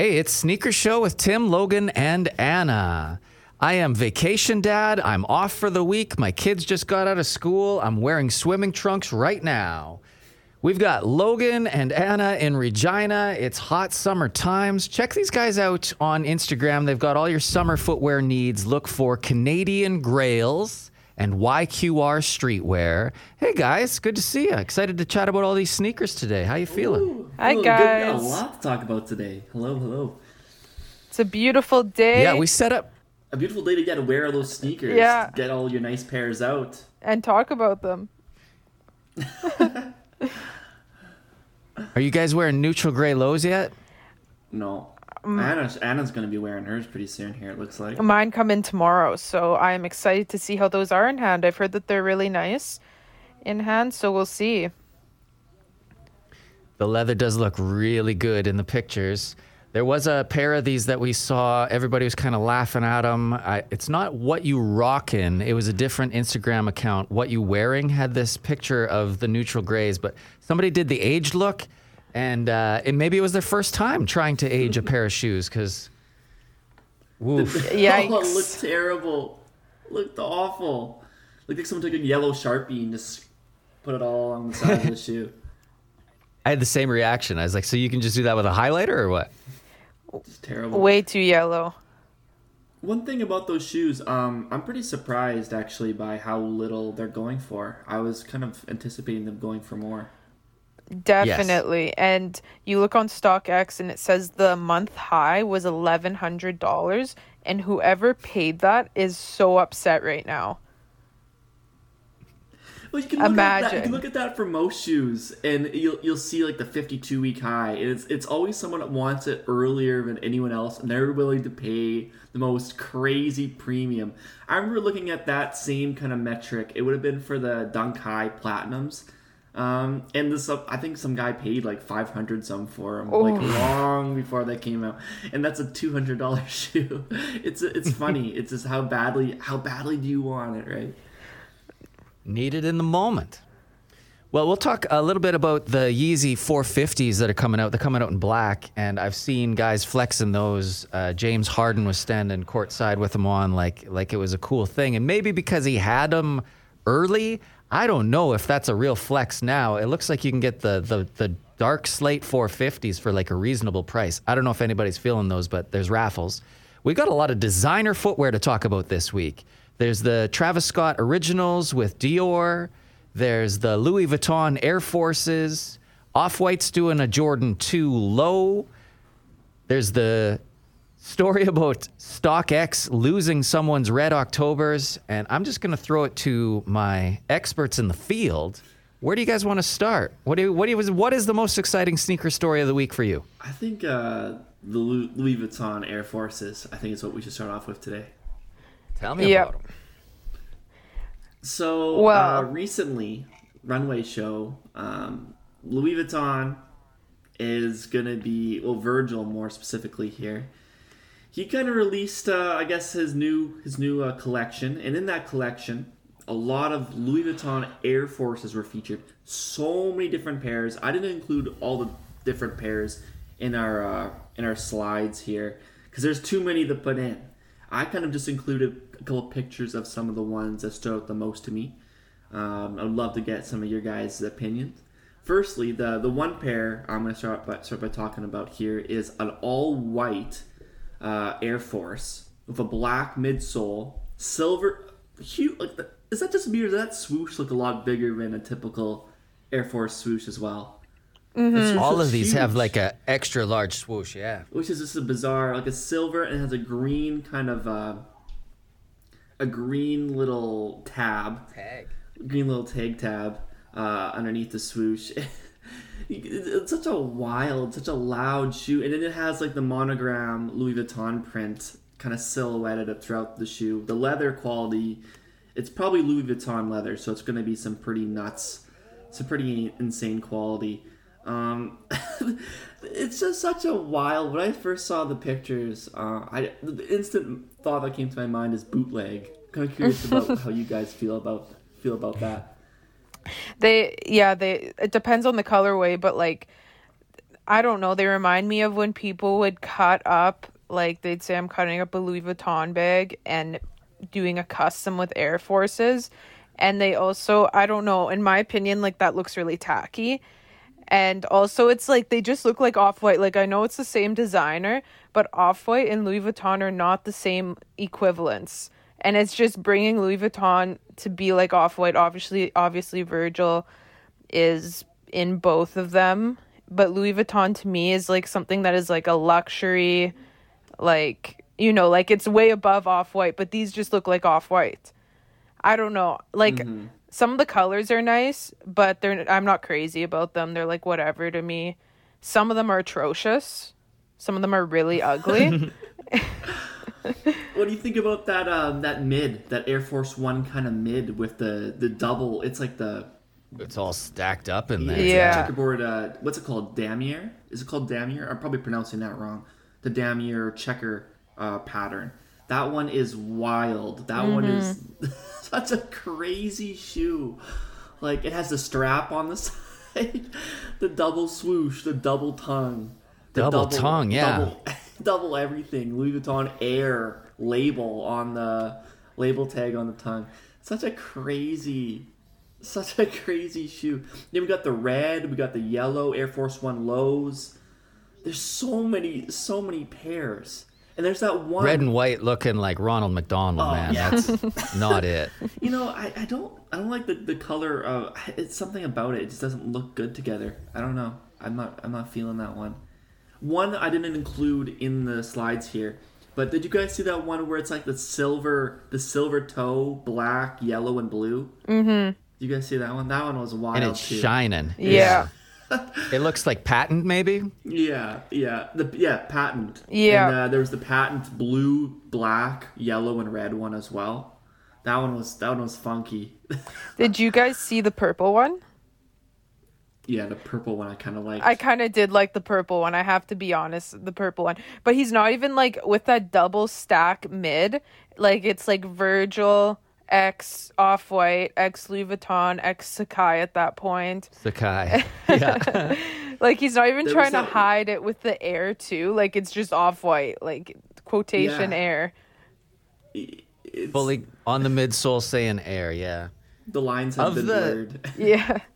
Hey, it's Sneaker Show with Tim, Logan, and Anna. I am vacation dad. I'm off for the week. My kids just got out of school. I'm wearing swimming trunks right now. We've got Logan and Anna in Regina. It's hot summer times. Check these guys out on Instagram. They've got all your summer footwear needs. Look for Canadian Grails and YQR Streetwear. Hey guys, good to see you. Excited to chat about all these sneakers today. How you feeling? Ooh, Hi, hello, good- got guys. a lot to talk about today. Hello, hello. It's a beautiful day. Yeah, we set up A beautiful day to get to wear all those sneakers. Yeah. Get all your nice pairs out. and talk about them. Are you guys wearing neutral gray lows yet? No. Mm. Anna's, Anna's going to be wearing hers pretty soon here, it looks like. Mine come in tomorrow, so I am excited to see how those are in hand. I've heard that they're really nice in hand, so we'll see. The leather does look really good in the pictures. There was a pair of these that we saw. Everybody was kind of laughing at them. I, it's not what you rockin'. It was a different Instagram account. What you wearing had this picture of the neutral grays, but somebody did the aged look, and uh, it, maybe it was their first time trying to age a pair of shoes because. Woof. Oh, it Yikes. looked terrible. Looked awful. Looked like someone took a yellow Sharpie and just put it all on the side of the shoe. I had the same reaction. I was like, so you can just do that with a highlighter or what? Just terrible. Way too yellow. One thing about those shoes, um, I'm pretty surprised actually by how little they're going for. I was kind of anticipating them going for more. Definitely. And you look on StockX and it says the month high was $1,100. And whoever paid that is so upset right now. Well, you can look At that, you can look at that for most shoes, and you'll you'll see like the 52 week high. And it's it's always someone that wants it earlier than anyone else, and they're willing to pay the most crazy premium. I remember looking at that same kind of metric. It would have been for the Dunk High Platinums. Um, and this, I think some guy paid like 500 some for them, like long before they came out. And that's a $200 shoe. It's, it's funny. it's just how badly, how badly do you want it, right? Needed in the moment. Well, we'll talk a little bit about the Yeezy 450s that are coming out. They're coming out in black, and I've seen guys flexing those. Uh, James Harden was standing courtside with them on, like like it was a cool thing. And maybe because he had them early, I don't know if that's a real flex now. It looks like you can get the the the dark slate 450s for like a reasonable price. I don't know if anybody's feeling those, but there's raffles. We got a lot of designer footwear to talk about this week. There's the Travis Scott Originals with Dior. There's the Louis Vuitton Air Forces. Off White's doing a Jordan 2 low. There's the story about StockX losing someone's red Octobers. And I'm just going to throw it to my experts in the field. Where do you guys want to start? What, do you, what, do you, what is the most exciting sneaker story of the week for you? I think uh, the Louis Vuitton Air Forces. I think is what we should start off with today. Tell me Yep. about them. So Well- uh, recently, runway show, um, Louis Vuitton is gonna be well, Virgil more specifically here. He kind of released, uh, I guess, his new his new uh, collection, and in that collection, a lot of Louis Vuitton Air Forces were featured. So many different pairs. I didn't include all the different pairs in our uh, in our slides here because there's too many to put in. I kind of just included a couple pictures of some of the ones that stood out the most to me. Um, I'd love to get some of your guys' opinions. Firstly, the the one pair I'm going to start by, start by talking about here is an all white uh, Air Force with a black midsole, silver. Huge, like the, is that just me or does that swoosh look a lot bigger than a typical Air Force swoosh as well? The swoosh All of these have like a extra large swoosh, yeah. which is just a bizarre, like a silver and it has a green kind of uh, a green little tab, Tag. green little tag tab uh, underneath the swoosh. it's such a wild, such a loud shoe, and then it has like the monogram Louis Vuitton print kind of silhouetted up throughout the shoe. The leather quality, it's probably Louis Vuitton leather, so it's going to be some pretty nuts, it's some pretty insane quality. Um, it's just such a wild. When I first saw the pictures, uh, I the instant thought that came to my mind is bootleg. Kind of curious about how you guys feel about feel about that. They yeah, they it depends on the colorway, but like I don't know. They remind me of when people would cut up, like they'd say, I'm cutting up a Louis Vuitton bag and doing a custom with Air Forces. And they also, I don't know, in my opinion, like that looks really tacky. And also, it's like they just look like Off White. Like, I know it's the same designer, but Off White and Louis Vuitton are not the same equivalents. And it's just bringing Louis Vuitton to be like Off White. Obviously, obviously, Virgil is in both of them but Louis Vuitton to me is like something that is like a luxury, like you know, like it's way above off white, but these just look like off white. I don't know, like. Mm-hmm. Some of the colors are nice, but they're I'm not crazy about them. They're like whatever to me. Some of them are atrocious. Some of them are really ugly. what do you think about that um, that mid, that Air Force One kind of mid with the the double? It's like the it's all stacked up in there. Yeah. Checkerboard. Uh, what's it called? Damier. Is it called Damier? I'm probably pronouncing that wrong. The Damier checker uh, pattern. That one is wild. That mm-hmm. one is mm-hmm. such a crazy shoe. Like it has the strap on the side, the double swoosh, the double tongue, the double, double tongue, yeah, double, double everything. Louis Vuitton Air label on the label tag on the tongue. Such a crazy such a crazy shoe. Then we got the red, we got the yellow Air Force One lows. There's so many, so many pairs. And there's that one red and white looking like Ronald McDonald, oh, man. Yeah. That's not it. You know, I, I don't I don't like the, the color of it's something about it. It just doesn't look good together. I don't know. I'm not I'm not feeling that one. One I didn't include in the slides here. But did you guys see that one where it's like the silver the silver toe, black, yellow, and blue? Mm-hmm. You guys see that one? That one was wild and it's too. shining. Yeah. it looks like patent, maybe. Yeah, yeah, the yeah patent. Yeah. And, uh, there was the patent blue, black, yellow, and red one as well. That one was that one was funky. Did you guys see the purple one? Yeah, the purple one I kind of like. I kind of did like the purple one. I have to be honest, the purple one. But he's not even like with that double stack mid. Like it's like Virgil X Off White, X Louis Vuitton, X Sacai at that point. Sacai. Yeah. like he's not even there trying to hide it with the air too. Like it's just off white, like quotation yeah. air. It's... Fully on the midsole saying air, yeah. The lines have of been the, blurred. Yeah.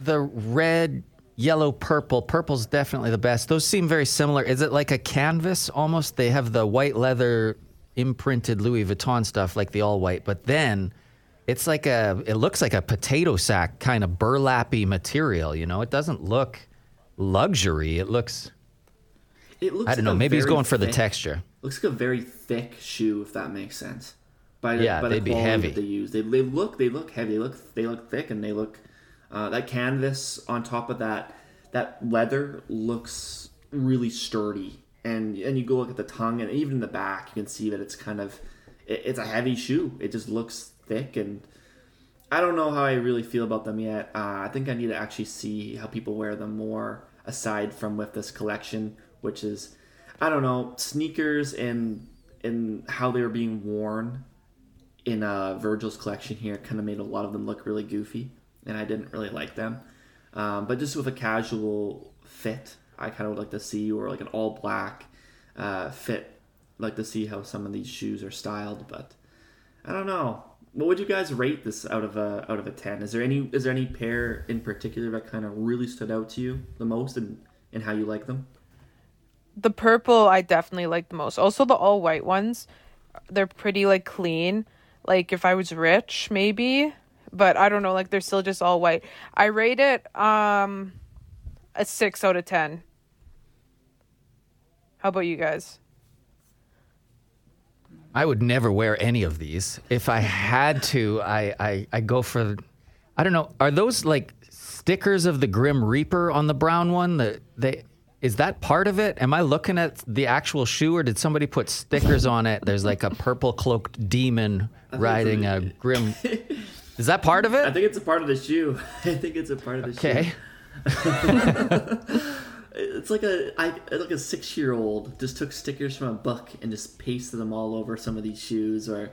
The red, yellow, purple. Purple's definitely the best. Those seem very similar. Is it like a canvas almost? They have the white leather imprinted Louis Vuitton stuff like the all white, but then it's like a it looks like a potato sack kind of burlappy material, you know? It doesn't look luxury. It looks It looks I don't like know, maybe he's going for thick, the texture. Looks like a very thick shoe if that makes sense. By the, yeah, by they'd the be heavy. they use. They, they look they look heavy. They look they look thick and they look uh, that canvas on top of that that leather looks really sturdy and and you go look at the tongue and even in the back, you can see that it's kind of it, it's a heavy shoe. It just looks thick and. I don't know how I really feel about them yet. Uh, I think I need to actually see how people wear them more aside from with this collection, which is, I don't know, sneakers and and how they were being worn in uh, Virgil's collection here kind of made a lot of them look really goofy, and I didn't really like them. Um, but just with a casual fit, I kind of would like to see, or like an all black uh, fit. like to see how some of these shoes are styled, but I don't know. What would you guys rate this out of a out of a ten? Is there any is there any pair in particular that kind of really stood out to you the most, and and how you like them? The purple I definitely like the most. Also the all white ones, they're pretty like clean. Like if I was rich, maybe, but I don't know. Like they're still just all white. I rate it um a six out of ten. How about you guys? I would never wear any of these. If I had to, I, I, I go for, I don't know, are those like stickers of the Grim Reaper on the brown one? That they is that part of it? Am I looking at the actual shoe, or did somebody put stickers on it? There's like a purple cloaked demon riding a grim. Is that part of it? I think it's a part of the shoe. I think it's a part of the okay. shoe. Okay. it's like a I like a six year old just took stickers from a book and just pasted them all over some of these shoes or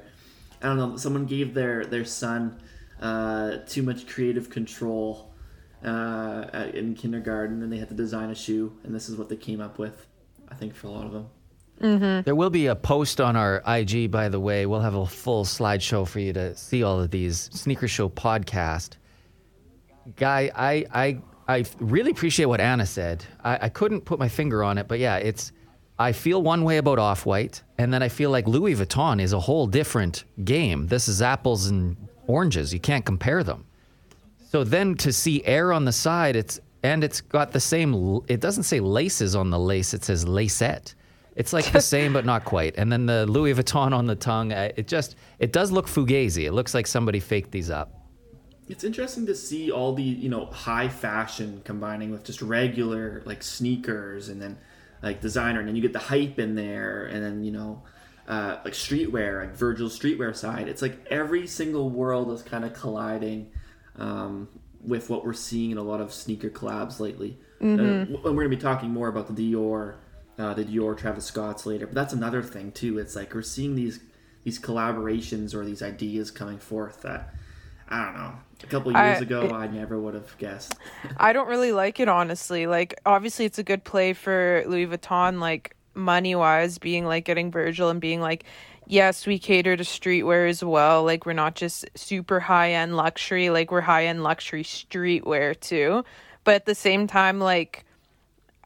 I don't know someone gave their their son uh, too much creative control uh, in kindergarten, and they had to design a shoe, and this is what they came up with. I think for a lot of them. Mm-hmm. There will be a post on our IG, by the way. We'll have a full slideshow for you to see all of these. Sneaker Show podcast. Guy, I I I really appreciate what Anna said. I, I couldn't put my finger on it, but yeah, it's I feel one way about Off White, and then I feel like Louis Vuitton is a whole different game. This is apples and oranges. You can't compare them. So then to see air on the side, it's and it's got the same. It doesn't say laces on the lace. It says lacette. It's like the same, but not quite. And then the Louis Vuitton on the tongue. uh, It just it does look fugazi. It looks like somebody faked these up. It's interesting to see all the you know high fashion combining with just regular like sneakers and then like designer and then you get the hype in there and then you know uh, like streetwear like Virgil's streetwear side. It's like every single world is kind of colliding um, with what we're seeing in a lot of sneaker collabs lately. Uh, and we're gonna be talking more about the Dior, uh, the Dior Travis Scotts later. But that's another thing too. It's like we're seeing these these collaborations or these ideas coming forth that I don't know. A couple years I- ago, it- I never would have guessed. I don't really like it honestly. Like obviously it's a good play for Louis Vuitton like money wise being like getting Virgil and being like yes, we cater to streetwear as well. Like we're not just super high end luxury, like we're high end luxury streetwear too. But at the same time like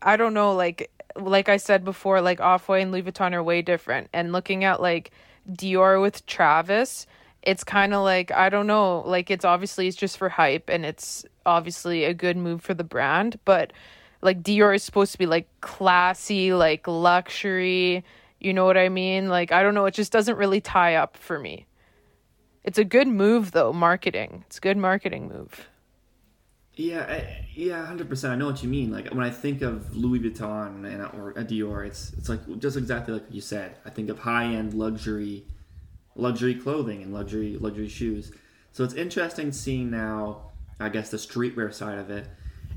I don't know like like I said before like Off-White and Louis Vuitton are way different and looking at like Dior with Travis it's kind of like I don't know, like it's obviously it's just for hype and it's obviously a good move for the brand, but like Dior is supposed to be like classy, like luxury, you know what I mean? Like I don't know, it just doesn't really tie up for me. It's a good move though, marketing. It's a good marketing move. Yeah, I, yeah, hundred percent. I know what you mean. Like when I think of Louis Vuitton and or a Dior, it's it's like just exactly like you said. I think of high end luxury, luxury clothing and luxury luxury shoes. So it's interesting seeing now. I guess the streetwear side of it,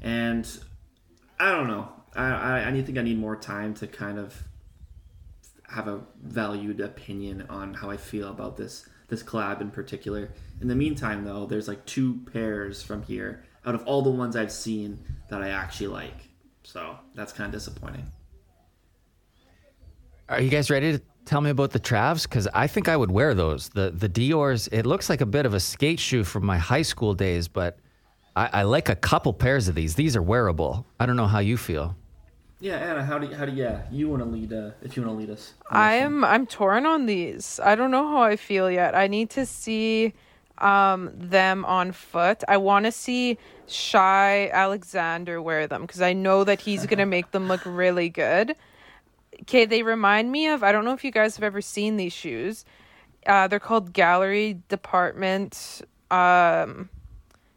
and I don't know. I I, I think I need more time to kind of have a valued opinion on how I feel about this this collab in particular. In the meantime, though, there's like two pairs from here out of all the ones I've seen that I actually like. So that's kind of disappointing. Are you guys ready to tell me about the Travs? Because I think I would wear those. The the Dior's. It looks like a bit of a skate shoe from my high school days, but I, I like a couple pairs of these. These are wearable. I don't know how you feel. Yeah, Anna, how do you, how do yeah you want to lead? Uh, if you want to lead us, I am I'm torn on these. I don't know how I feel yet. I need to see um them on foot. I want to see Shai Alexander wear them because I know that he's going to make them look really good. Okay, they remind me of I don't know if you guys have ever seen these shoes. Uh they're called Gallery Department um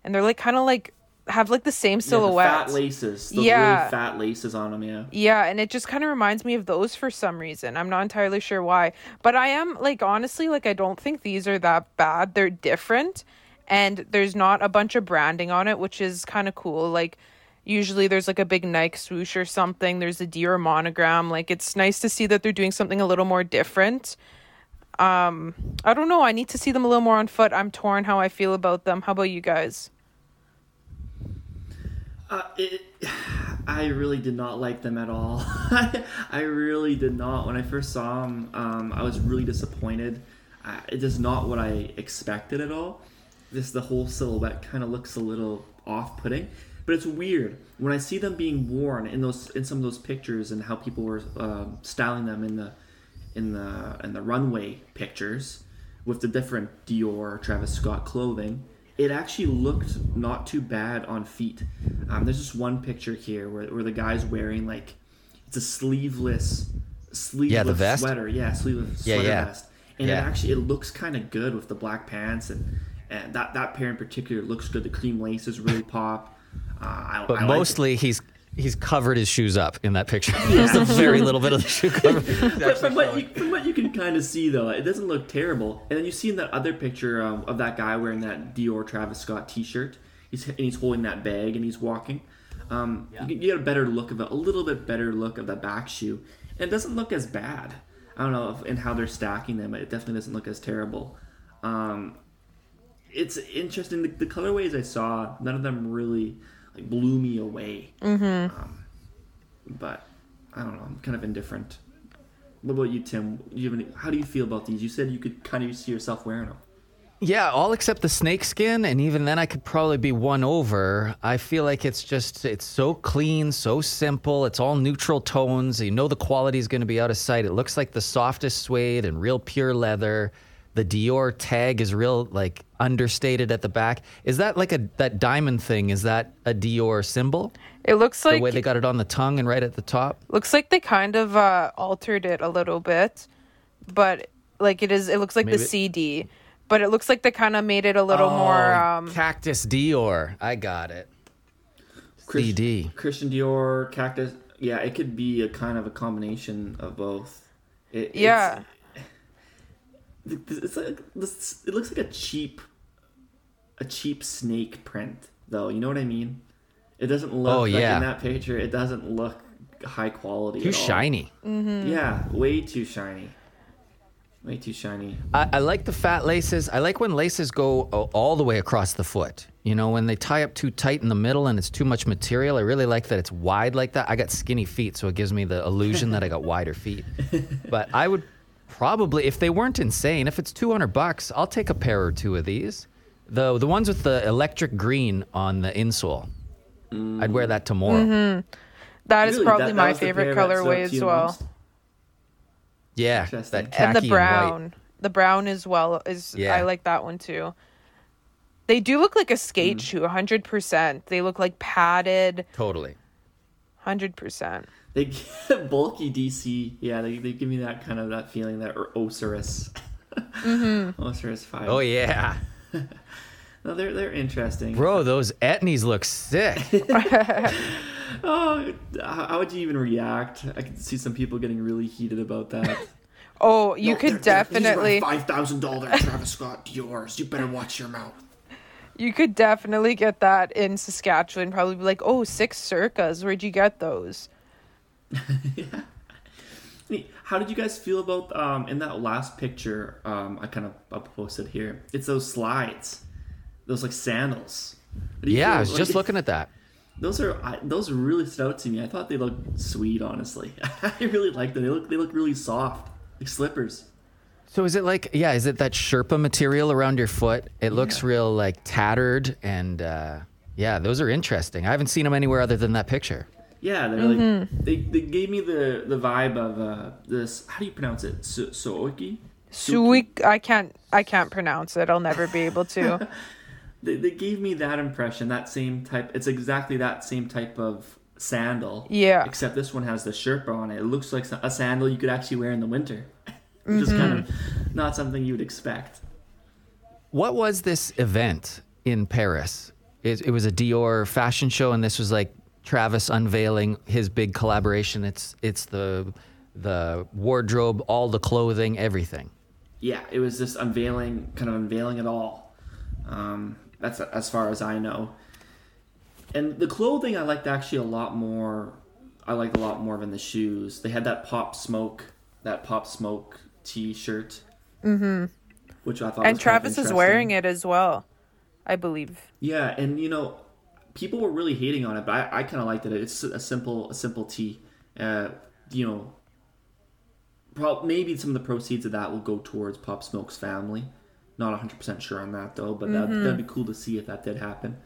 and they're like kind of like have like the same silhouette. Yeah, the fat laces, Yeah. really fat laces on them. Yeah, Yeah, and it just kind of reminds me of those for some reason. I'm not entirely sure why. But I am like honestly like I don't think these are that bad. They're different and there's not a bunch of branding on it, which is kind of cool. Like usually there's like a big Nike swoosh or something. There's a Dior monogram. Like it's nice to see that they're doing something a little more different. Um I don't know. I need to see them a little more on foot. I'm torn how I feel about them. How about you guys? Uh, it, I really did not like them at all. I really did not. When I first saw them, um, I was really disappointed. Uh, it is not what I expected at all. This the whole silhouette kind of looks a little off-putting, but it's weird when I see them being worn in those in some of those pictures and how people were um, styling them in the in the in the runway pictures with the different Dior Travis Scott clothing. It actually looked not too bad on feet. Um, there's just one picture here where, where the guy's wearing like it's a sleeveless sleeveless vest? sweater. Yeah, sleeveless Yeah, sweater yeah. vest. And Yeah. it actually it looks kind of good with the black pants and and that that pair in particular looks good. The cream laces really pop. Uh, I, But I like mostly he's he's covered his shoes up in that picture. There's a very little bit of the shoe cover. but from what, you, from what you can kind of see though, it doesn't look terrible. And then you see in that other picture um, of that guy wearing that Dior Travis Scott T-shirt, he's and he's holding that bag and he's walking. Um, you, get- you get a better look of it, a little bit better look of the back shoe, and it doesn't look as bad. I don't know if, in how they're stacking them. It definitely doesn't look as terrible. Um, it's interesting. The, the colorways I saw, none of them really like blew me away. Mm-hmm. Um, but I don't know. I'm kind of indifferent. What about you, Tim? Do you have any, how do you feel about these? You said you could kind of see yourself wearing them. Yeah, all except the snake skin, and even then I could probably be won over. I feel like it's just it's so clean, so simple. It's all neutral tones. You know the quality is going to be out of sight. It looks like the softest suede and real pure leather. The Dior tag is real like understated at the back. Is that like a that diamond thing? Is that a Dior symbol? It looks like the way they got it on the tongue and right at the top. looks like they kind of uh, altered it a little bit, but like it is. It looks like Maybe- the CD, but it looks like they kind of made it a little more. Oh, Um, Cactus Dior. I got it. Chris- CD. Christian Dior, Cactus. Yeah, it could be a kind of a combination of both. It, yeah, It's, it's like this, it looks like a cheap, a cheap snake print, though. You know what I mean? It doesn't look Oh, like yeah. in that picture. It doesn't look high quality. Too at all. shiny. Mm-hmm. Yeah, way too shiny. Way too shiny. I, I like the fat laces. I like when laces go all the way across the foot. You know, when they tie up too tight in the middle and it's too much material. I really like that it's wide like that. I got skinny feet, so it gives me the illusion that I got wider feet. But I would probably, if they weren't insane, if it's 200 bucks, I'll take a pair or two of these. The the ones with the electric green on the insole. I'd wear that tomorrow. that is Really, probably that- that my was the favorite pair that stood out colorway to as well. most? Yeah, Interesting. that khaki And the white. brown, the brown as well is. Yeah. I like that one too. They do look like a skate Mm. shoe, hundred percent. They look like padded, Totally. hundred percent. They get bulky DC. Yeah, they, they give me that kind of that feeling that or Osiris. Mm-hmm. Osiris five. Oh yeah, No, they're they're interesting. bro, those etnies look sick. Oh, how how would you even react? I could see some people getting really heated about that. Oh, you could definitely. five thousand dollar Travis Scott Dior's. You better watch your mouth. You could definitely get that in Saskatchewan. Probably be like, oh, six circas. Where'd you get those? Hey, How did you guys feel about um in that last picture? Um, I kind of I posted here. It's those slides, those like sandals. What do you Yeah, I was like- just looking at that. Those are I, those really stood out to me. I thought they looked sweet. Honestly, I really like them. They look they look really soft, like slippers. So is it like yeah? Is it that Sherpa material around your foot? It looks Yeah. real like tattered and uh, yeah, those are interesting. I haven't seen them anywhere other than that picture. Yeah, they're like they, they gave me the the vibe of uh this. How do you pronounce it? So- Sooki. Suik. I can't. I can't pronounce it. I'll never be able to. They, they gave me that impression. That same type. It's exactly that same type of sandal. Yeah. Except this one has the Sherpa on it. It looks like a sandal you could actually wear in the winter. Which is kind of not something you would expect. What was this event in Paris? It, it was a Dior fashion show, and this was like Travis unveiling his big collaboration. It's it's the the wardrobe, all the clothing, everything. yeah, it was just unveiling, kind of unveiling it all. Um, that's as far as I know. And the clothing I liked actually a lot more. I liked a lot more than the shoes. They had that pop smoke, that pop smoke T-shirt, mm-hmm. which I thought. and was kind of Travis is wearing it as well, I believe. Yeah, and you know, people were really hating on it, but I, I kind of liked it. It's a simple, a simple tea. Uh, you know, prob- maybe some of the proceeds of that will go towards Pop Smoke's family. Not 100 percent sure on that though, but that that'd be cool to see if that did happen.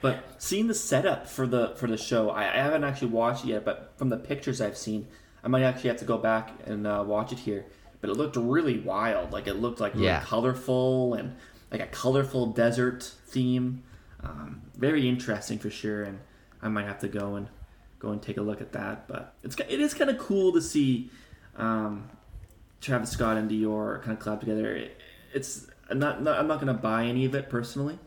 But seeing the setup for the for the show, I, I haven't actually watched it yet, but from the pictures I've seen, I might actually have to go back and uh, watch it here. But it looked really wild. Like it looked like really Yeah. colorful and like a colorful desert theme. Um, very interesting for sure, and I might have to go and go and take a look at that. But it's it is kind of cool to see um, Travis Scott and Dior kind of collab together. It, it's I'm not, not I'm not gonna buy any of it personally,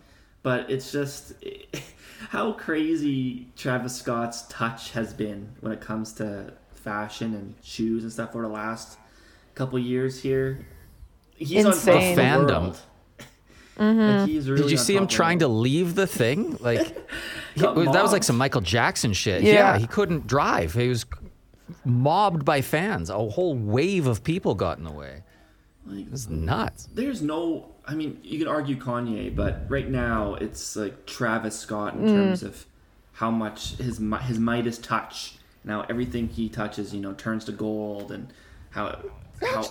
but it's just how crazy Travis Scott's touch has been when it comes to fashion and shoes and stuff over the last couple years here. He's Insane. on top of the Fandom. World. Like, he's really Did you see him trying to leave the thing? Like he- that was like some Michael Jackson shit. Yeah. Yeah. he couldn't drive. He was mobbed by fans. A whole wave of people got in the way. Like, It was nuts. there's no i mean you can argue kanye but right now it's like travis scott in mm. terms of how much his mi- his Midas touch. Now everything he touches, you know, turns to gold, and how how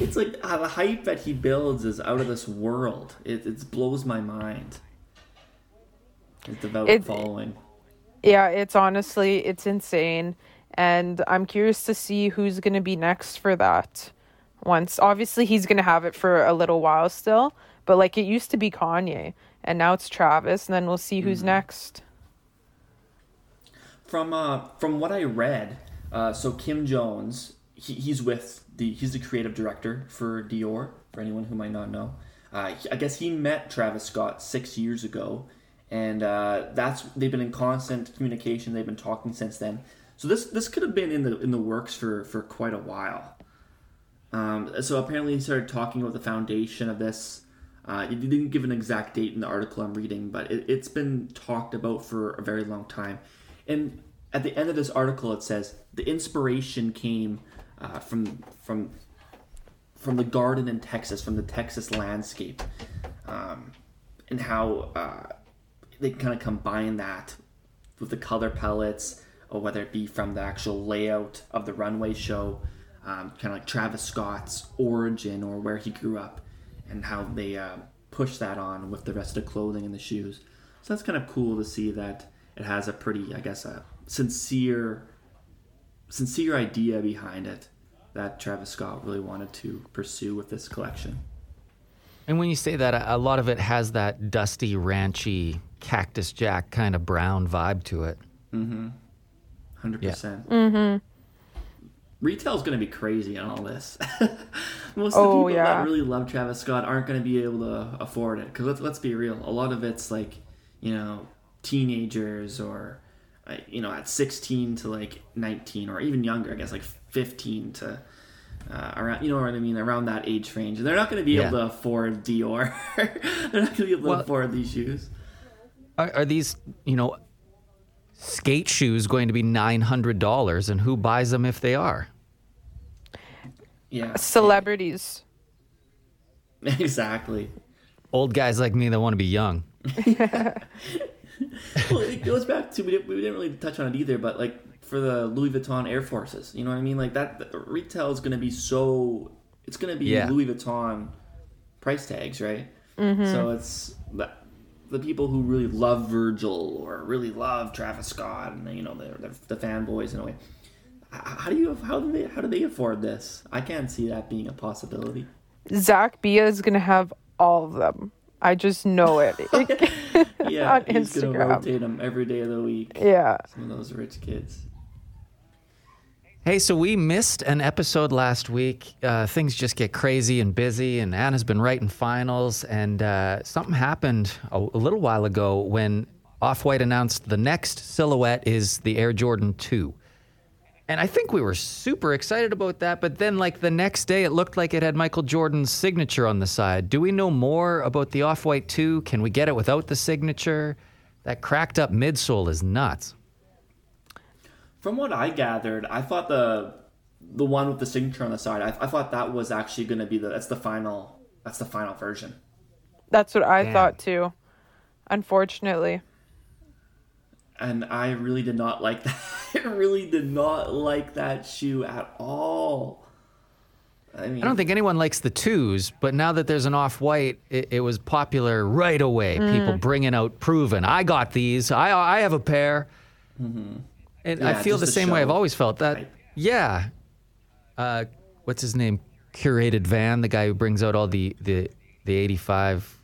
it's like uh, the hype that he builds is out of this world. It it blows my mind. His devout It- following. Yeah, it's honestly it's insane, and I'm curious to see who's gonna be next for that. Once, obviously, he's gonna have it for a little while still, but like it used to be Kanye, and now it's Travis, and then we'll see who's next. From uh, from what I read, uh, so Kim Jones, he, he's with the he's the creative director for Dior. For anyone who might not know, uh, I guess he met Travis Scott six years ago, and uh, that's they've been in constant communication. They've been talking since then. So this this could have been in the in the works for for quite a while. Um, so apparently he started talking about the foundation of this. Uh, he didn't give an exact date in the article I'm reading, but it, it's been talked about for a very long time. And at the end of this article, it says the inspiration came uh, from from from the garden in Texas, from the Texas landscape, um, and how uh, they kind of combine that with the color palettes, or whether it be from the actual layout of the runway show, um, kind of like Travis Scott's origin or where he grew up, and how they uh, push that on with the rest of the clothing and the shoes. So that's kind of cool to see that it has a pretty, I guess, a sincere, sincere idea behind it that Travis Scott really wanted to pursue with this collection. And when you say that, a a lot of it has that dusty, ranchy, Cactus Jack kind of brown vibe to it. Mm-hmm. Hundred Yeah. percent. Mm-hmm. Retail's going to be crazy on all this. Most of the Oh, people yeah. that really love Travis Scott aren't going to be able to afford it. Because let's let's be real, a lot of it's like you know teenagers or you know at sixteen to like nineteen or even younger. I guess like fifteen to. Uh, around, you know what I mean, around that age range, And they're not going to be able to afford Dior. they're not going to be able to afford these shoes. Are, are these, you know, skate shoes going to be $900 and who buys them if they are? Yeah, Celebrities. exactly. Old guys like me that want to be young. well, it goes back to we didn't, we didn't really touch on it either, but like for the Louis Vuitton Air Forces, you know what I mean? Like that, retail is going to be so it's going to be Yeah. Louis Vuitton price tags, right? Mm-hmm. So it's the, the people who really love Virgil or really love Travis Scott, and you know they're, they're the fanboys in a way. How do you how do they how do they afford this? I can't see that being a possibility. Zack Bia is gonna have all of them. I just know it. Yeah, On he's gonna Instagram. rotate them every day of the week. yeah. Some of those rich kids. Hey, so we missed an episode last week. Uh, things just get crazy and busy, and Anna's been writing finals, and uh, something happened a, a little while ago when Off White announced the next silhouette is the Air Jordan 2. And I think we were super excited about that, but then, like, the next day, it looked like it had Michael Jordan's signature on the side. Do we know more about the Off White 2? Can we get it without the signature? That cracked up midsole is nuts. From what I gathered, I thought the the one with the signature on the side, I, I thought that was actually going to be the that's the final that's the final version. That's what I Damn. thought too. Unfortunately. And I really did not like that. I really did not like that shoe at all. I mean, I don't think anyone likes the twos, but now that there's an off white, it, it was popular right away. Mm. People bringing out proven. I got these. I I have a pair. And I feel the to same way. I've always felt that. hype. Yeah. Uh, what's his name? Curated Van, the guy who brings out all the the the '85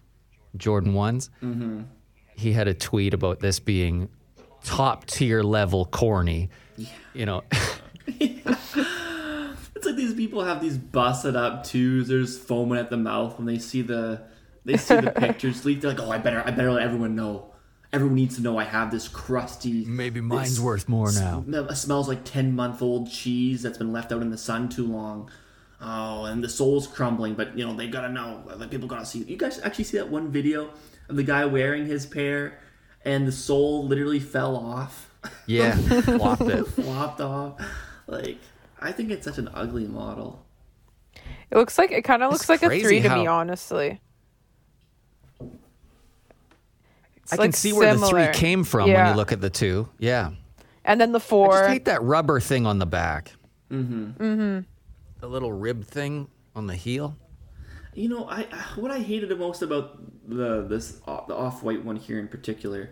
Jordan ones. Mm-hmm. He had a tweet about this being top tier level corny. You know. it's like these people have these busted up twos. There's foaming at the mouth when they see the they see the pictures leaked. They're like, oh, I better I better let everyone know. Everyone needs to know I have this crusty. Maybe mine's worth more now. sm- It smells like ten month old cheese that's been left out in the sun too long. Oh, and the sole's crumbling, but you know they gotta know. The people gotta see. You guys actually see that one video of the guy wearing his pair, and the sole literally fell off, Yeah, flopped it. flopped off. Like I think it's such an ugly model. It looks like it kind of looks like a crazy three to me, how- honestly. I like can see where the three came from when you look at the two. Yeah. And then the I four. just hate that rubber thing on the back. Mm-hmm. Mm-hmm. The little rib thing on the heel. You know, I what I hated the most about the this uh, the off white one here in particular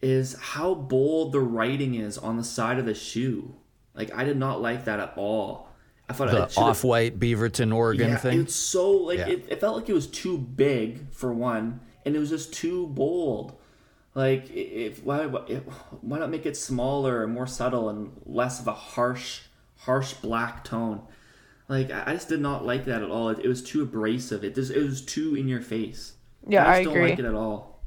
is how bold the writing is on the side of the shoe. Like I did not like that at all. I thought The off white Beaverton, Oregon yeah, thing. It's so like Yeah. it, it felt like it was too big for one, and it was just too bold. Like if why why why not make it smaller and more subtle and less of a harsh harsh black tone? Like I just did not like that at all. It, it was too abrasive. It just it was too in your face. Yeah, I I just don't agree. like it at all.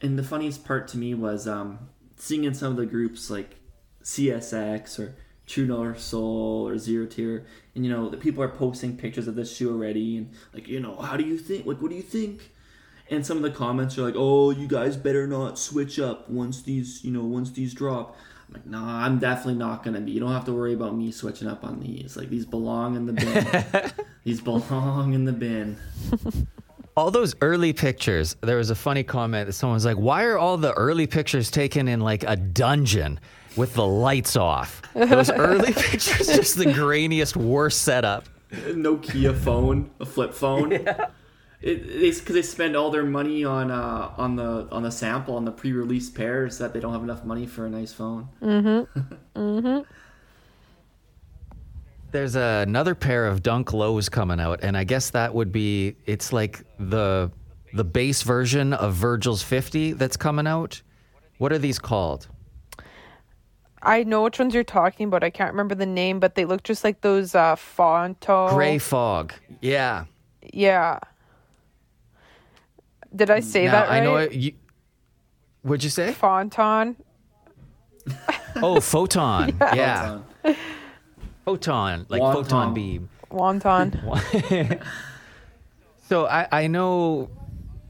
And the funniest part to me was um, seeing in some of the groups like CSX or True North Soul or Zero Tier, and you know the people are posting pictures of this shoe already, and like you know how do you think? Like what do you think? And some of the comments are like, "Oh, you guys better not switch up once these you know once these drop." I'm like, "Nah, I'm definitely not gonna be. You don't have to worry about me switching up on these. Like these belong in the bin. these belong in the bin." all those early pictures, there was a funny comment that someone was like, Why are all the early pictures taken in like a dungeon with the lights off? Those early pictures, just the grainiest, worst setup. Nokia phone, a flip phone. It, it's because they spend all their money on uh, on the on the sample on the pre-release pairs that they don't have enough money for a nice phone. Mm-hmm. mm-hmm. There's another pair of Dunk Lows coming out, and I guess that would be it's like the the base version of Virgil's 50 that's coming out. What are these called? I know which ones you're talking about. I can't remember the name, but they look just like those uh Fonto. Gray Fog. Yeah. Yeah. Did I say now, that right? I know it, you What'd you say? Fonton. Oh, photon. yeah. Um, Photon, like Wonton. photon beam. Wonton. So I, I know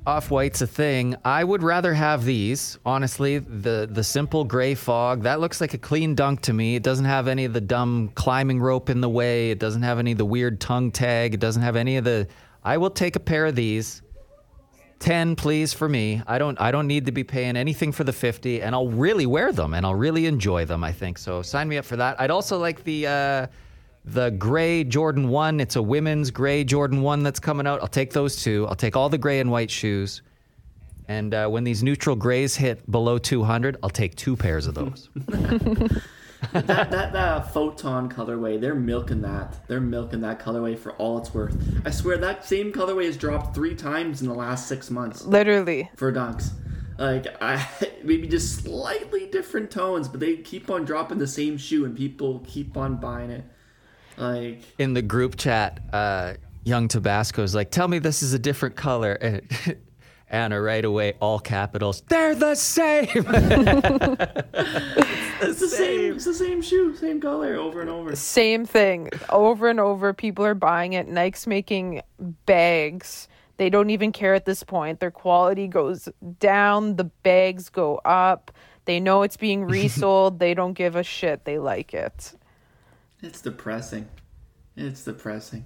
off white's a thing. I would rather have these, honestly. The the simple gray fog that looks like a clean dunk to me. It doesn't have any of the dumb climbing rope in the way. It doesn't have any of the weird tongue tag. It doesn't have any of the. I will take a pair of these. Ten, please, for me. I don't. I don't need to be paying anything for the fifty, and I'll really wear them, and I'll really enjoy them. I think so. Sign me up for that. I'd also like the. Uh, the gray Jordan 1, it's a women's gray Jordan 1 that's coming out. I'll take those two. I'll take all the gray and white shoes. And uh, when these neutral grays hit below 200, I'll take two pairs of those. that that uh, photon colorway, they're milking that. They're milking that colorway for all it's worth. I swear that same colorway has dropped three times in the last six months Literally. for dunks. Like I maybe just slightly different tones, but they keep on dropping the same shoe, and people keep on buying it. Like In the group chat, uh, Young Tabasco is like, tell me this is a different color. And Anna right away, all capitals, they're the same. it's the same. It's the same shoe, same color, over and over. Same thing. Over and over. People are buying it. Nike's making bags. They don't even care at this point. Their quality goes down, the bags go up. They know it's being resold. they don't give a shit. They like it. It's depressing. It's depressing.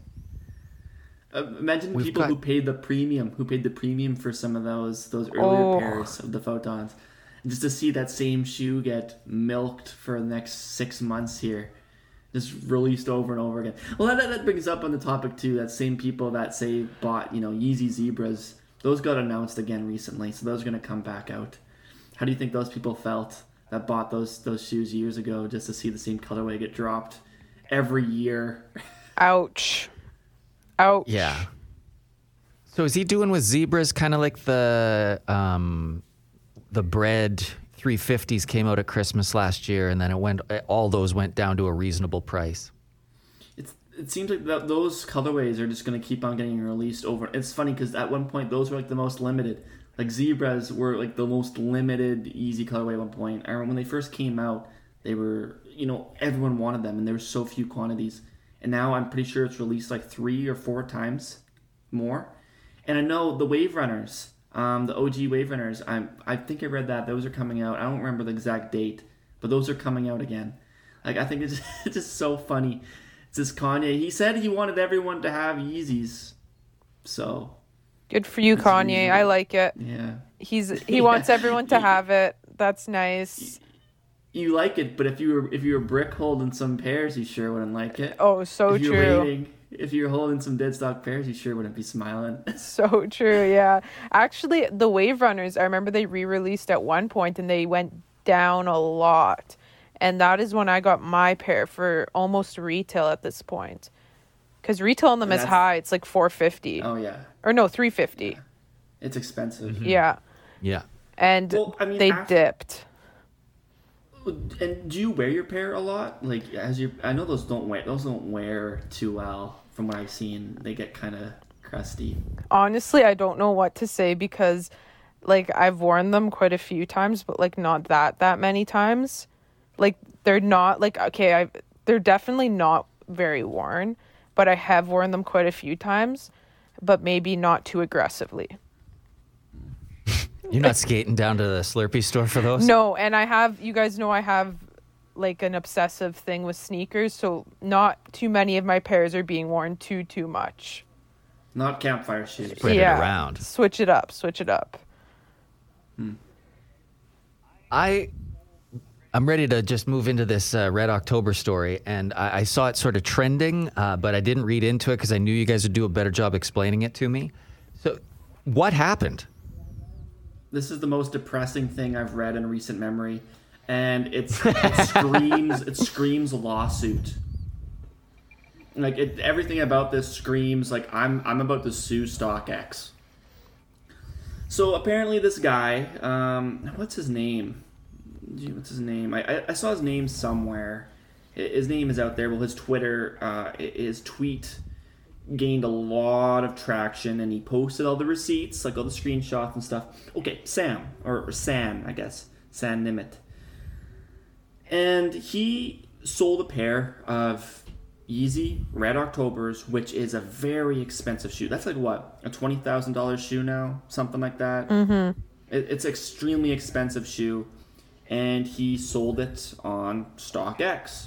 Uh, imagine We've people got- who paid the premium, who paid the premium for some of those those earlier Oh. pairs of the photons, and just to see that same shoe get milked for the next six months here, just released over and over again. Well, that, that brings up on the topic too. That same people that say bought you know Yeezy Zebras, those got announced again recently, so those are gonna come back out. How do you think those people felt that bought those those shoes years ago just to see the same colorway get dropped every year? Ouch. Ouch. Yeah. So is he doing with zebras kind of like the um, the bread 350s came out at Christmas last year, and then it went all those went down to a reasonable price. It's, it seems like that those colorways are just going to keep on getting released over. It's funny because at one point those were like the most limited. Like zebras were like the most limited Yeezy colorway at one point. I remember when they first came out, they were you know everyone wanted them and there were so few quantities. And now I'm pretty sure it's released like three or four times more. And I know the Wave Runners, um, the OG Wave Runners. I I think I read that those are coming out. I don't remember the exact date, but those are coming out again. Like I think it's just, it's just so funny. It's just Kanye. He said he wanted everyone to have Yeezys, so Good for you, Kanye. I like it. Yeah. He's he wants everyone to have it. That's nice. You like it, but if you were if you were brick holding some pairs, you sure wouldn't like it. Oh, so if true. waiting, if you're holding some dead stock pairs, you sure wouldn't be smiling. So true, yeah. Actually, the Wave Runners, I remember they re-released at one point and they went down a lot. And that is when I got my pair for almost retail at this point. Cuz retail on them is high. It's like 450. oh yeah, Or no, 350. it's expensive. Mm-hmm. Yeah. Yeah. And Well, I mean, they after- dipped. And do you wear your pair a lot? Like as you, I know those don't wear those don't wear too well. From what I've seen, they get kind of crusty. Honestly, I don't know what to say because like I've worn them quite a few times, but like not that that many times. Like they're not like okay, I they're definitely not very worn, but I have worn them quite a few times, but maybe not too aggressively. You're not skating down to the Slurpee store for those? No, and I have you guys know I have like an obsessive thing with sneakers, so not too many of my pairs are being worn too too much. Not campfire shoes. Spread it around. Switch it up, switch it up. Hmm. I I'm ready to just move into this uh, Red October story, and I, I saw it sort of trending, uh, but I didn't read into it because I knew you guys would do a better job explaining it to me. So, what happened? This is the most depressing thing I've read in recent memory, and it's it screams it screams lawsuit. Like it, everything about this screams like I'm I'm about to sue StockX. So apparently this guy, um, what's his name? What's his name? I, I, I saw his name somewhere. His name is out there. Well, his Twitter, uh, his tweet gained a lot of traction and he posted all the receipts, like all the screenshots and stuff. Okay, Sam, or, or San, I guess. San Nimat. And he sold a pair of Yeezy Red Octobers, which is a very expensive shoe. That's like what? A $20,000 shoe now? Something like that? Mm-hmm. It, it's extremely expensive shoe. And he sold it on StockX.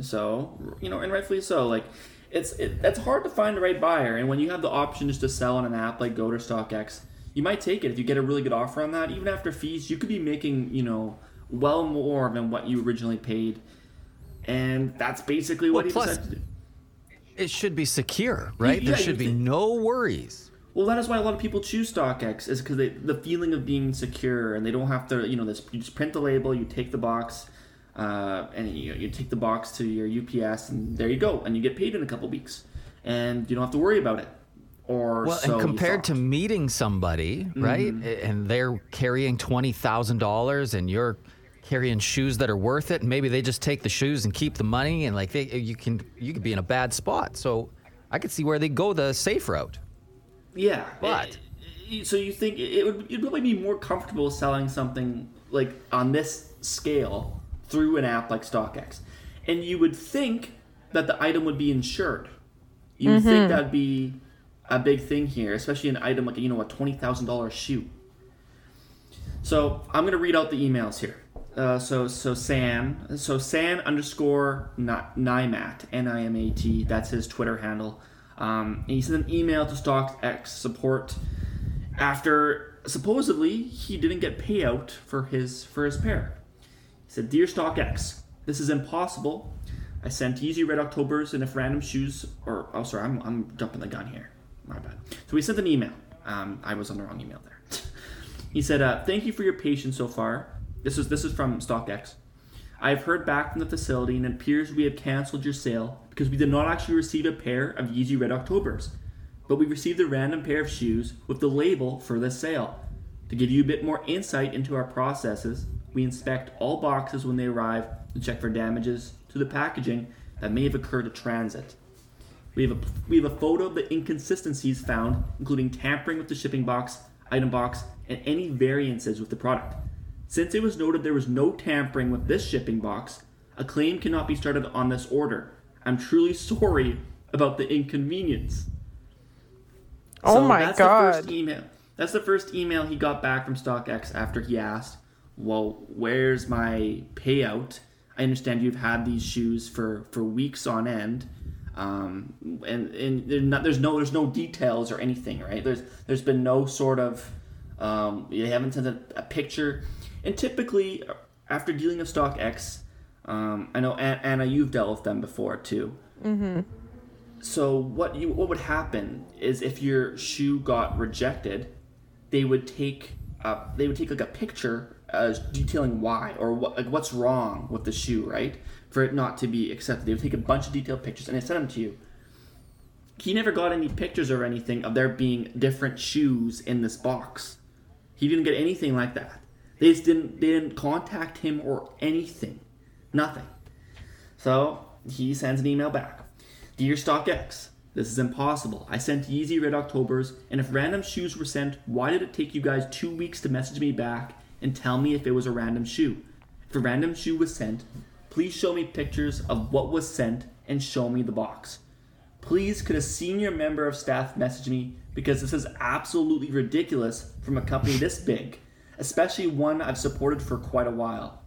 So, you know, and rightfully so. Like, it's it, it's hard to find the right buyer, and when you have the option just to sell on an app like Go to StockX, you might take it if you get a really good offer on that. Even after fees, you could be making you know well more than what you originally paid, and that's basically what Well, he plus- decided to do. It should be secure, right? Yeah, there should be think- no worries. Well, that is why a lot of people choose StockX is because the feeling of being secure, and they don't have to, you know, this you just print the label, you take the box, uh, and you, you take the box to your UPS, and there you go, and you get paid in a couple weeks, and you don't have to worry about it. Or Well, so and compared to meeting somebody, right, Mm-hmm. and they're carrying twenty thousand dollars, and you're carrying shoes that are worth it, and maybe they just take the shoes and keep the money, and like they, you can, you could be in a bad spot. So, I could see where they go the safe route. yeah, But- it- so you think it would you'd probably be more comfortable selling something like on this scale through an app like StockX, and you would think that the item would be insured. You would think that'd be a big thing here, especially an item like you know a twenty thousand dollars shoe. So I'm gonna read out the emails here. Uh, so so San so San underscore Ni- Nimat N I M A T that's his Twitter handle. Um, and he sent an email to StockX support after supposedly he didn't get payout for his for his pair. Said, "Dear StockX, this is impossible. I sent Yeezy Red Octobers and if random shoes or oh sorry, I'm I'm jumping the gun here. My bad. So we sent an email. Um, I was on the wrong email there. he said, uh, "Thank you for your patience so far. This is this is from StockX. I have heard back from the facility and it appears we have canceled your sale because we did not actually receive a pair of Yeezy Red Octobers, but we received a random pair of shoes with the label for this sale. To give you a bit more insight into our processes, we inspect all boxes when they arrive to check for damages to the packaging that may have occurred at transit. We have a we have a photo of the inconsistencies found, including tampering with the shipping box, item box, and any variances with the product. Since it was noted there was no tampering with this shipping box, a claim cannot be started on this order. I'm truly sorry about the inconvenience. Oh my that's The first God. email. That's the first email he got back from StockX after he asked, "Well, where's my payout? I understand you've had these shoes for for weeks on end. Um, and and there's, not, there's no there's no details or anything, right? There's there's been no sort of um, you haven't sent a, a picture, and typically after dealing with StockX, um, I know Anna, you've dealt with them before too. Mm-hmm. So what you what would happen is if your shoe got rejected, they would take uh, they would take like a picture as detailing why or what like what's wrong with the shoe, right? For it not to be accepted, they would take a bunch of detailed pictures and they send them to you. He never got any pictures or anything of there being different shoes in this box. He didn't get anything like that. They just didn't they didn't contact him or anything. Nothing. So he sends an email back. Dear StockX, this is impossible. I sent Yeezy Red Octobers, and if random shoes were sent, why did it take you guys two weeks to message me back and tell me if it was a random shoe? If a random shoe was sent, please show me pictures of what was sent and show me the box. Please, could a senior member of staff message me because this is absolutely ridiculous from a company this big especially one I've supported for quite a while.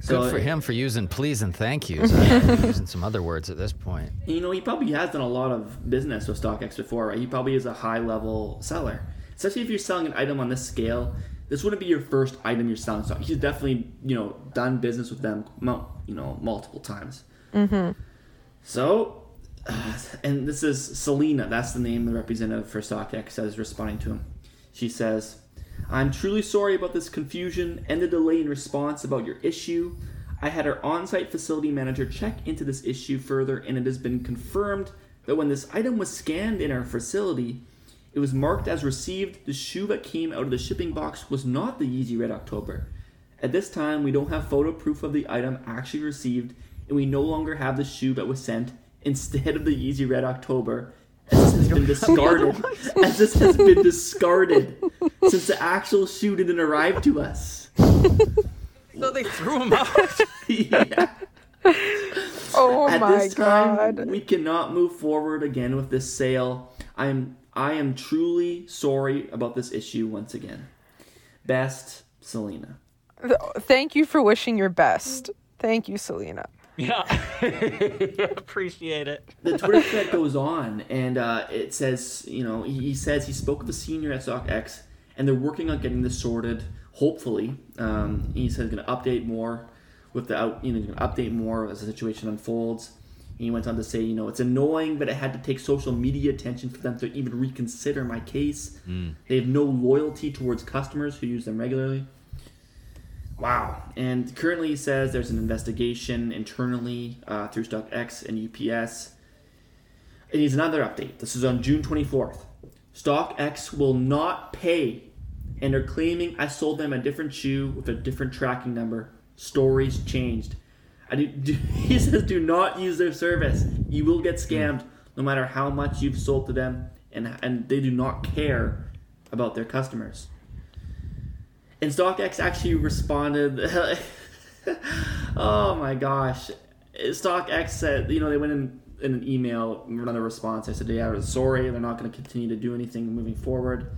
So, Good for him for using please and thank yous. Using some other words at this point. You know, he probably has done a lot of business with StockX before, right? He probably is a high level seller. Especially if you're selling an item on this scale, this wouldn't be your first item you're selling. So he's definitely, you know, done business with them, you know, multiple times. Mm-hmm. So, uh, and this is Selena. That's the name the representative for StockX that is responding to him. She says, I'm truly sorry about this confusion and the delay in response about your issue. I had our on site facility manager check into this issue further, and it has been confirmed that when this item was scanned in our facility, it was marked as received. The shoe that came out of the shipping box was not the Yeezy Red October. At this time, we don't have photo proof of the item actually received, and we no longer have the shoe that was sent instead of the Yeezy Red October as this has been discarded. as this has been discarded since the actual shoe didn't arrive to us. So they threw him out. yeah. Oh At my this time, god. we cannot move forward again with this sale. I'm I am truly sorry about this issue once again. Best, Selena. Thank you for wishing your best. Thank you, Selena. Yeah. Appreciate it. The Twitter thread goes on, and uh, it says, you know, he, he says he spoke with a senior at StockX, and they're working on getting this sorted. Hopefully, um, he says he's going to update more with the out, you know, going to update more as the situation unfolds. He went on to say, you know, it's annoying, but it had to take social media attention for them to even reconsider my case. Mm. They have no loyalty towards customers who use them regularly. Wow. And currently he says there's an investigation internally uh, through StockX and UPS. It needs another update. This is on June 24th. StockX will not pay and are claiming I sold them a different shoe with a different tracking number. Stories changed. I do, do, he says do not use their service. You will get scammed no matter how much you've sold to them, and, and they do not care about their customers. And StockX actually responded. oh my gosh. StockX said, you know, they went in, in an email, another response. I said, yeah, sorry, they're not going to continue to do anything moving forward.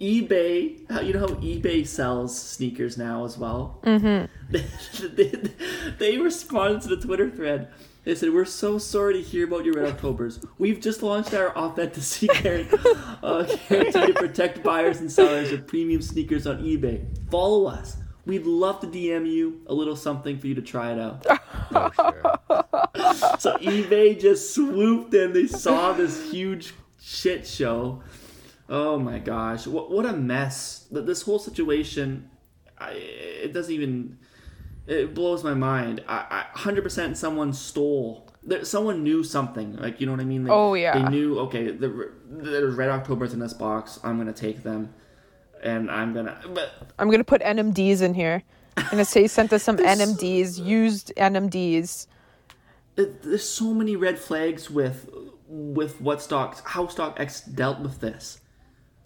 eBay, you know how eBay sells sneakers now as well? Mm-hmm. they, they responded to the Twitter thread. They said, We're so sorry to hear about your Red Octobers. We've just launched our authenticity guarantee, uh, guarantee to protect buyers and sellers of premium sneakers on eBay. Follow us. We'd love to DM you a little something for you to try it out. Oh, sure. so eBay just swooped in. They saw this huge shit show. Oh my gosh. What, what a mess. This whole situation, I, it doesn't even it blows my mind. I, I 100% someone stole. Someone knew something. Like, you know what I mean? Like, Oh, yeah. They knew, okay, the, there's Red October's in this box. I'm going to take them. And I'm going to. But I'm gonna put NMDs in here. I'm gonna say sent us some NMDs, used NMDs. it, there's so many red flags with with what stocks, how StockX dealt with this.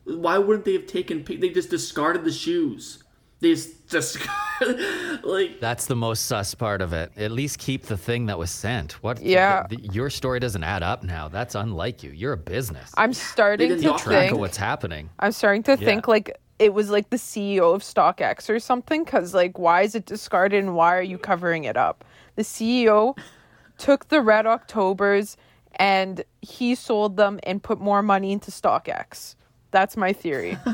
Why wouldn't they have taken? They just discarded the shoes. They just discarded, like That's the most sus part of it. At least keep the thing that was sent. What? Yeah. the- the- your story doesn't add up now. That's unlike you. You're a business. I'm starting to keep track think. of what's happening. I'm starting to Yeah. think like it was like the CEO of StockX or something. Because like, why is it discarded and why are you covering it up? The CEO took the Red Octobers and he sold them and put more money into StockX. That's my theory.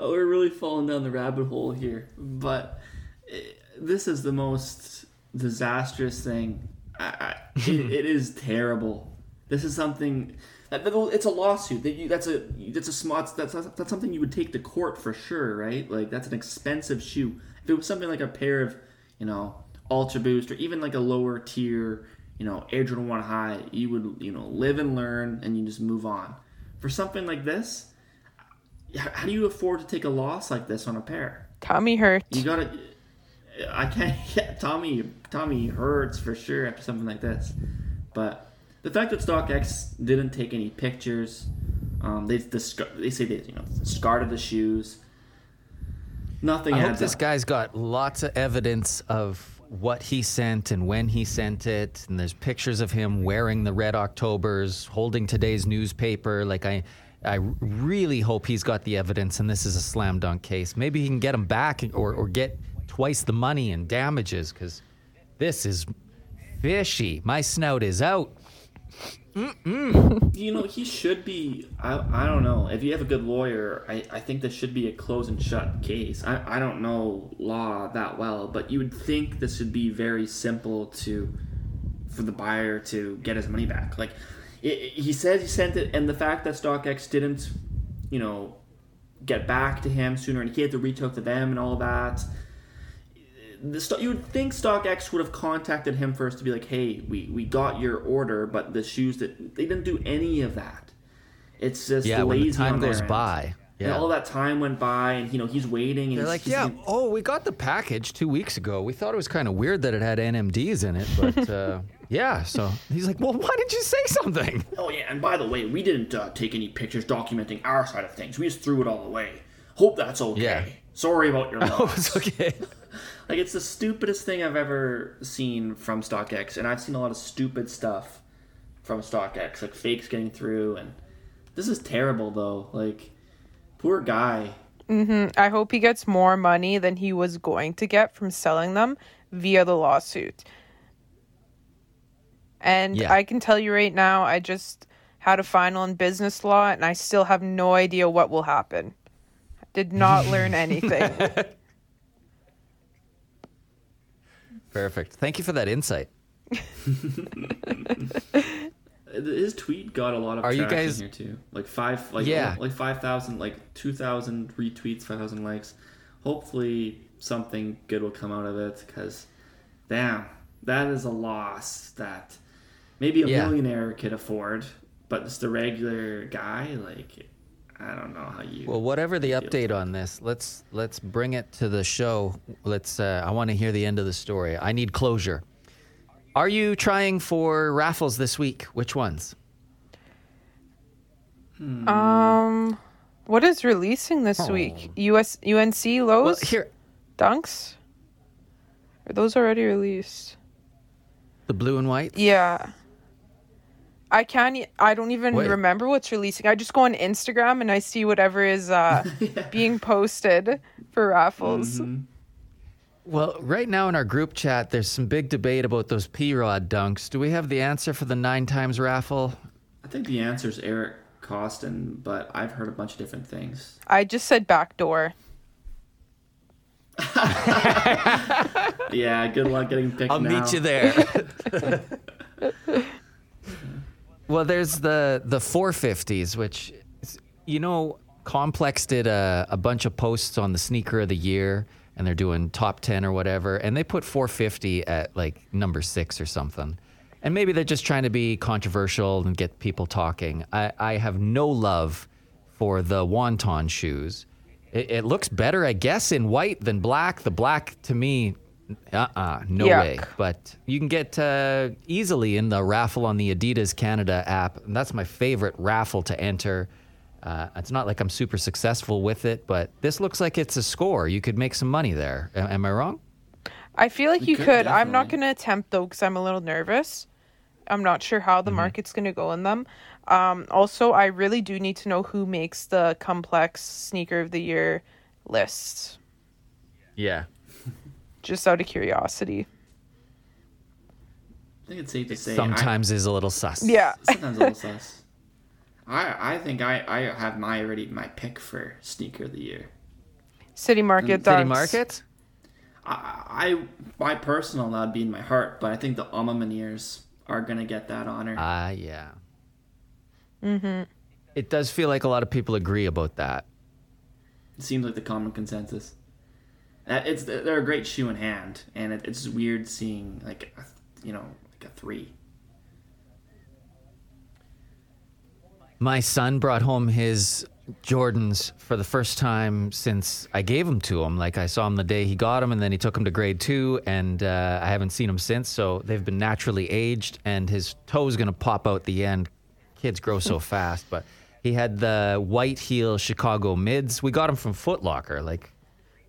Oh, we're really falling down the rabbit hole here, but eh, this is the most disastrous thing. I, I, it, it is terrible. This is something. that- that- It's a lawsuit. That you, that's a that's a smart. That's that's something you would take to court for sure, right? Like that's an expensive shoe. If it was something like a pair of, you know, Ultra Boost or even like a lower tier, you know, Air Jordan One High, you would you know live and learn and you just move on. For something like this, how do you afford to take a loss like this on a pair? Tommy hurt. You gotta. I can't. Yeah, Tommy. Tommy hurts for sure after something like this. But the fact that StockX didn't take any pictures, um, they discard, they say they you know discarded the shoes. Nothing. I hope this up. guy's got lots of evidence of what he sent and when he sent it. And there's pictures of him wearing the Red Octobers, holding today's newspaper. Like I, I really hope he's got the evidence, and this is a slam dunk case. Maybe he can get him back, or or get twice the money in damages, because this is fishy. My snout is out. You know, he should be. I, I don't know. If you have a good lawyer, I, I think this should be a close and shut case. I, I don't know law that well, but you would think this would be very simple to for the buyer to get his money back. Like it, he says he sent it, and the fact that StockX didn't, you know, get back to him sooner, and he had to out to them and all that. The you would think StockX would have contacted him first to be like, "Hey, we, we got your order, but the shoes that they didn't do any of that. It's just Yeah, when the time goes end. by. And Yeah. all that time went by, and you know he's waiting. And They're he's- like, yeah, gonna- oh, we got the package two weeks ago. We thought it was kind of weird that it had NMDs in it, but uh, yeah. So he's like, well, why didn't you say something? Oh yeah, and by the way, we didn't uh, take any pictures documenting our side of things. We just threw it all away. Hope that's okay. Yeah. Sorry about your Oh, loss. it's okay. Like it's the stupidest thing I've ever seen from StockX, and I've seen a lot of stupid stuff from StockX, like fakes getting through, and this is terrible though. Like, poor guy. Mm-hmm. I hope he gets more money than he was going to get from selling them via the lawsuit. And Yeah. I can tell you right now, I just had a final in business law and I still have no idea what will happen. Did not learn anything. Perfect. Thank you for that insight. His tweet got a lot of Are you guys- here too. Like five, like Yeah. like five thousand, like two thousand retweets, five thousand likes. Hopefully, something good will come out of it. Because, damn, that is a loss that maybe a Yeah. millionaire could afford, but just a regular guy, like, I don't know how you. Well, whatever the update on this, let's let's bring it to the show. Let's. Uh, I want to hear the end of the story. I need closure. Are you trying for raffles this week? Which ones? um what is releasing this week? US UNC Well, lows? here, Dunks? Are those already released? the blue and white. Yeah. I can't. I don't even Wait. remember what's releasing. I just go on Instagram and I see whatever is uh, being posted for raffles. Mm-hmm. Well, right now in our group chat, there's some big debate about those P Rod dunks. Do we have the answer for the nine times raffle? I think the answer is Eric Koston, but I've heard a bunch of different things. I just said backdoor. Yeah, good luck getting picked. I'll now. meet you there. Well, there's the the 450s, which you know, Complex did a, a bunch of posts on the sneaker of the year, and they're doing top 10 or whatever, and they put 450 at like number six or something. And maybe they're just trying to be controversial and get people talking. I, I have no love for the wonton shoes. It, it looks better, I guess, in white than black. The black to me, uh-uh, no Yuck. way. But you can get uh, easily in the raffle on the Adidas Canada app. And that's my favorite raffle to enter. Uh, it's not like I'm super successful with it, but this looks like it's a score. You could make some money there. A- am I wrong? I feel like you could, could. I'm not going to attempt though because I'm a little nervous. I'm not sure how Mm-hmm. the market's going to go in them. Um, also, I really do need to know who makes the complex sneaker of the year list, Yeah. Just out of curiosity. I think it's safe to say I- Sometimes is a little sus. Yeah. sometimes a little sus. I I think I I have my already my pick for sneaker of the year. City Market City Market? I, I my personal that'd be in my heart, but I think the A Ma Manières are gonna get that honor. Ah, yeah. Mm-hmm. It does feel like a lot of people agree about that. It seems like the common consensus. Uh, It's they're a great shoe in hand, and it, it's weird seeing like a, you know like a three. My son brought home his Jordans for the first time since I gave them to him. Like I saw him the day he got them, and then he took them to grade two, and uh, I haven't seen them since. So they've been naturally aged, and his toe's gonna pop out the end. Kids grow so fast, but he had the white heel Chicago mids. We got them from Foot Locker. Like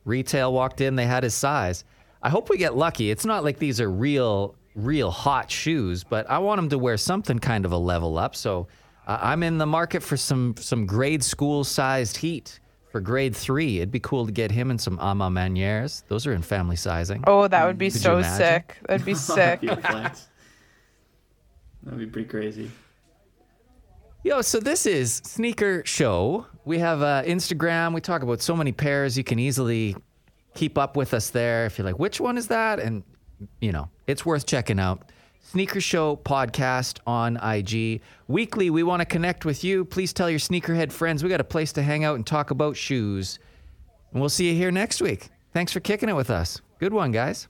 retail walked in, they had his size. I hope we get lucky. It's not like these are real, real hot shoes, but I want him to wear something kind of a level up. So uh, I'm in the market for some some grade school sized heat for grade three. It'd be cool to get him in some Ama Manières. Those are in family sizing. Oh, that would be Could so sick. That'd be sick. That'd be a flex. That'd be pretty crazy. Yo, so this is Sneaker Show. We have uh, Instagram. We talk about so many pairs. You can easily keep up with us there. If you're like, which one is that? And, you know, it's worth checking out. Sneaker Show podcast on IG. Weekly, we want to connect with you. Please tell your sneakerhead friends we got a place to hang out and talk about shoes. And we'll see you here next week. Thanks for kicking it with us. Good one, guys.